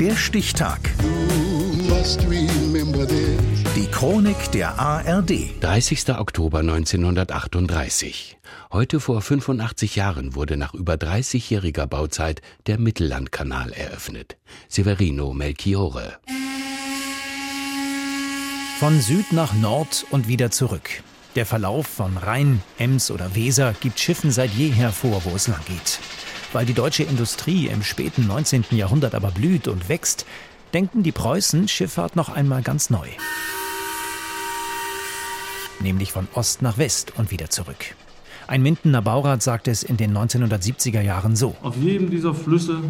Der Stichtag. Die Chronik der ARD. 30. Oktober 1938. Heute vor 85 Jahren wurde nach über 30-jähriger Bauzeit der Mittellandkanal eröffnet. Severino Melchiore. Von Süd nach Nord und wieder zurück. Der Verlauf von Rhein, Ems oder Weser gibt Schiffen seit jeher vor, wo es lang geht. Weil die deutsche Industrie im späten 19. Jahrhundert aber blüht und wächst, denken die Preußen Schifffahrt noch einmal ganz neu. Nämlich von Ost nach West und wieder zurück. Ein Mindener Baurat sagt es in den 1970er Jahren so. Auf jedem dieser Flüsse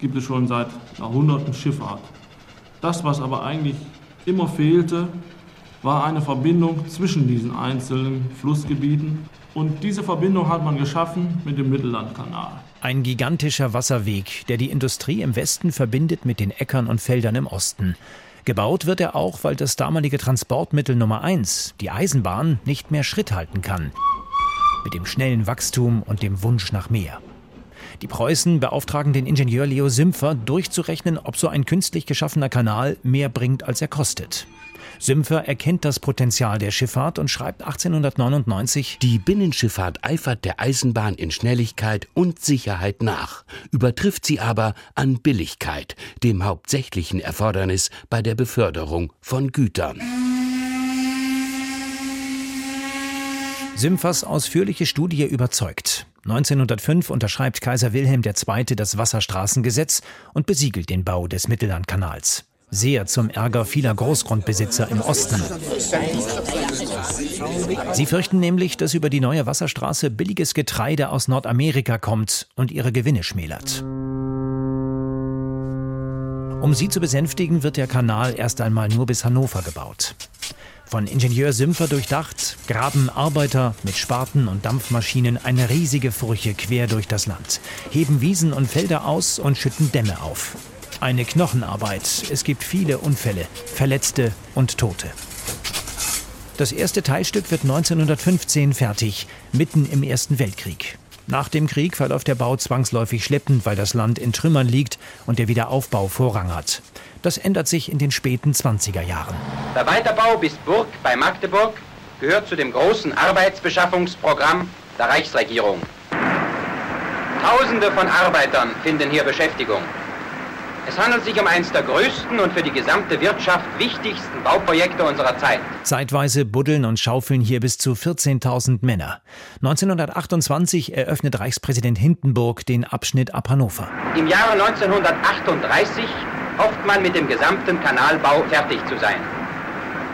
gibt es schon seit Jahrhunderten Schifffahrt. Das, was aber eigentlich immer fehlte, war eine Verbindung zwischen diesen einzelnen Flussgebieten. Und diese Verbindung hat man geschaffen mit dem Mittellandkanal. Ein gigantischer Wasserweg, der die Industrie im Westen verbindet mit den Äckern und Feldern im Osten. Gebaut wird er auch, weil das damalige Transportmittel Nummer eins, die Eisenbahn, nicht mehr Schritt halten kann. Mit dem schnellen Wachstum und dem Wunsch nach mehr. Die Preußen beauftragen den Ingenieur Leo Sümpfer, durchzurechnen, ob so ein künstlich geschaffener Kanal mehr bringt, als er kostet. Sümpfer erkennt das Potenzial der Schifffahrt und schreibt 1899, Die Binnenschifffahrt eifert der Eisenbahn in Schnelligkeit und Sicherheit nach, übertrifft sie aber an Billigkeit, dem hauptsächlichen Erfordernis bei der Beförderung von Gütern. Sümpfers ausführliche Studie überzeugt. 1905 unterschreibt Kaiser Wilhelm II. das Wasserstraßengesetz und besiegelt den Bau des Mittellandkanals. Sehr zum Ärger vieler Großgrundbesitzer im Osten. Sie fürchten nämlich, dass über die neue Wasserstraße billiges Getreide aus Nordamerika kommt und ihre Gewinne schmälert. Um sie zu besänftigen, wird der Kanal erst einmal nur bis Hannover gebaut. Von Ingenieur Sümpfer durchdacht, graben Arbeiter mit Spaten und Dampfmaschinen eine riesige Furche quer durch das Land, heben Wiesen und Felder aus und schütten Dämme auf. Eine Knochenarbeit. Es gibt viele Unfälle, Verletzte und Tote. Das erste Teilstück wird 1915 fertig, mitten im Ersten Weltkrieg. Nach dem Krieg verläuft der Bau zwangsläufig schleppend, weil das Land in Trümmern liegt und der Wiederaufbau Vorrang hat. Das ändert sich in den späten 20er Jahren. Der Weiterbau bis Burg bei Magdeburg gehört zu dem großen Arbeitsbeschaffungsprogramm der Reichsregierung. Tausende von Arbeitern finden hier Beschäftigung. Es handelt sich um eines der größten und für die gesamte Wirtschaft wichtigsten Bauprojekte unserer Zeit. Zeitweise buddeln und schaufeln hier bis zu 14.000 Männer. 1928 eröffnet Reichspräsident Hindenburg den Abschnitt ab Hannover. Im Jahre 1938 hofft man mit dem gesamten Kanalbau fertig zu sein.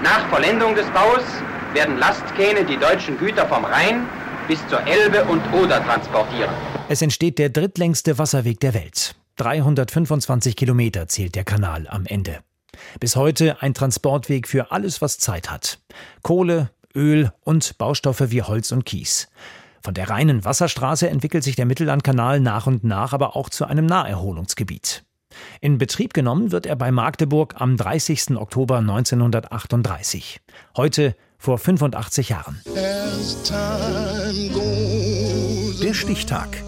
Nach Vollendung des Baus werden Lastkähne die deutschen Güter vom Rhein bis zur Elbe und Oder transportieren. Es entsteht der drittlängste Wasserweg der Welt. 325 Kilometer zählt der Kanal am Ende. Bis heute ein Transportweg für alles, was Zeit hat. Kohle, Öl und Baustoffe wie Holz und Kies. Von der reinen Wasserstraße entwickelt sich der Mittellandkanal nach und nach aber auch zu einem Naherholungsgebiet. In Betrieb genommen wird er bei Magdeburg am 30. Oktober 1938. Heute vor 85 Jahren. Der Stichtag.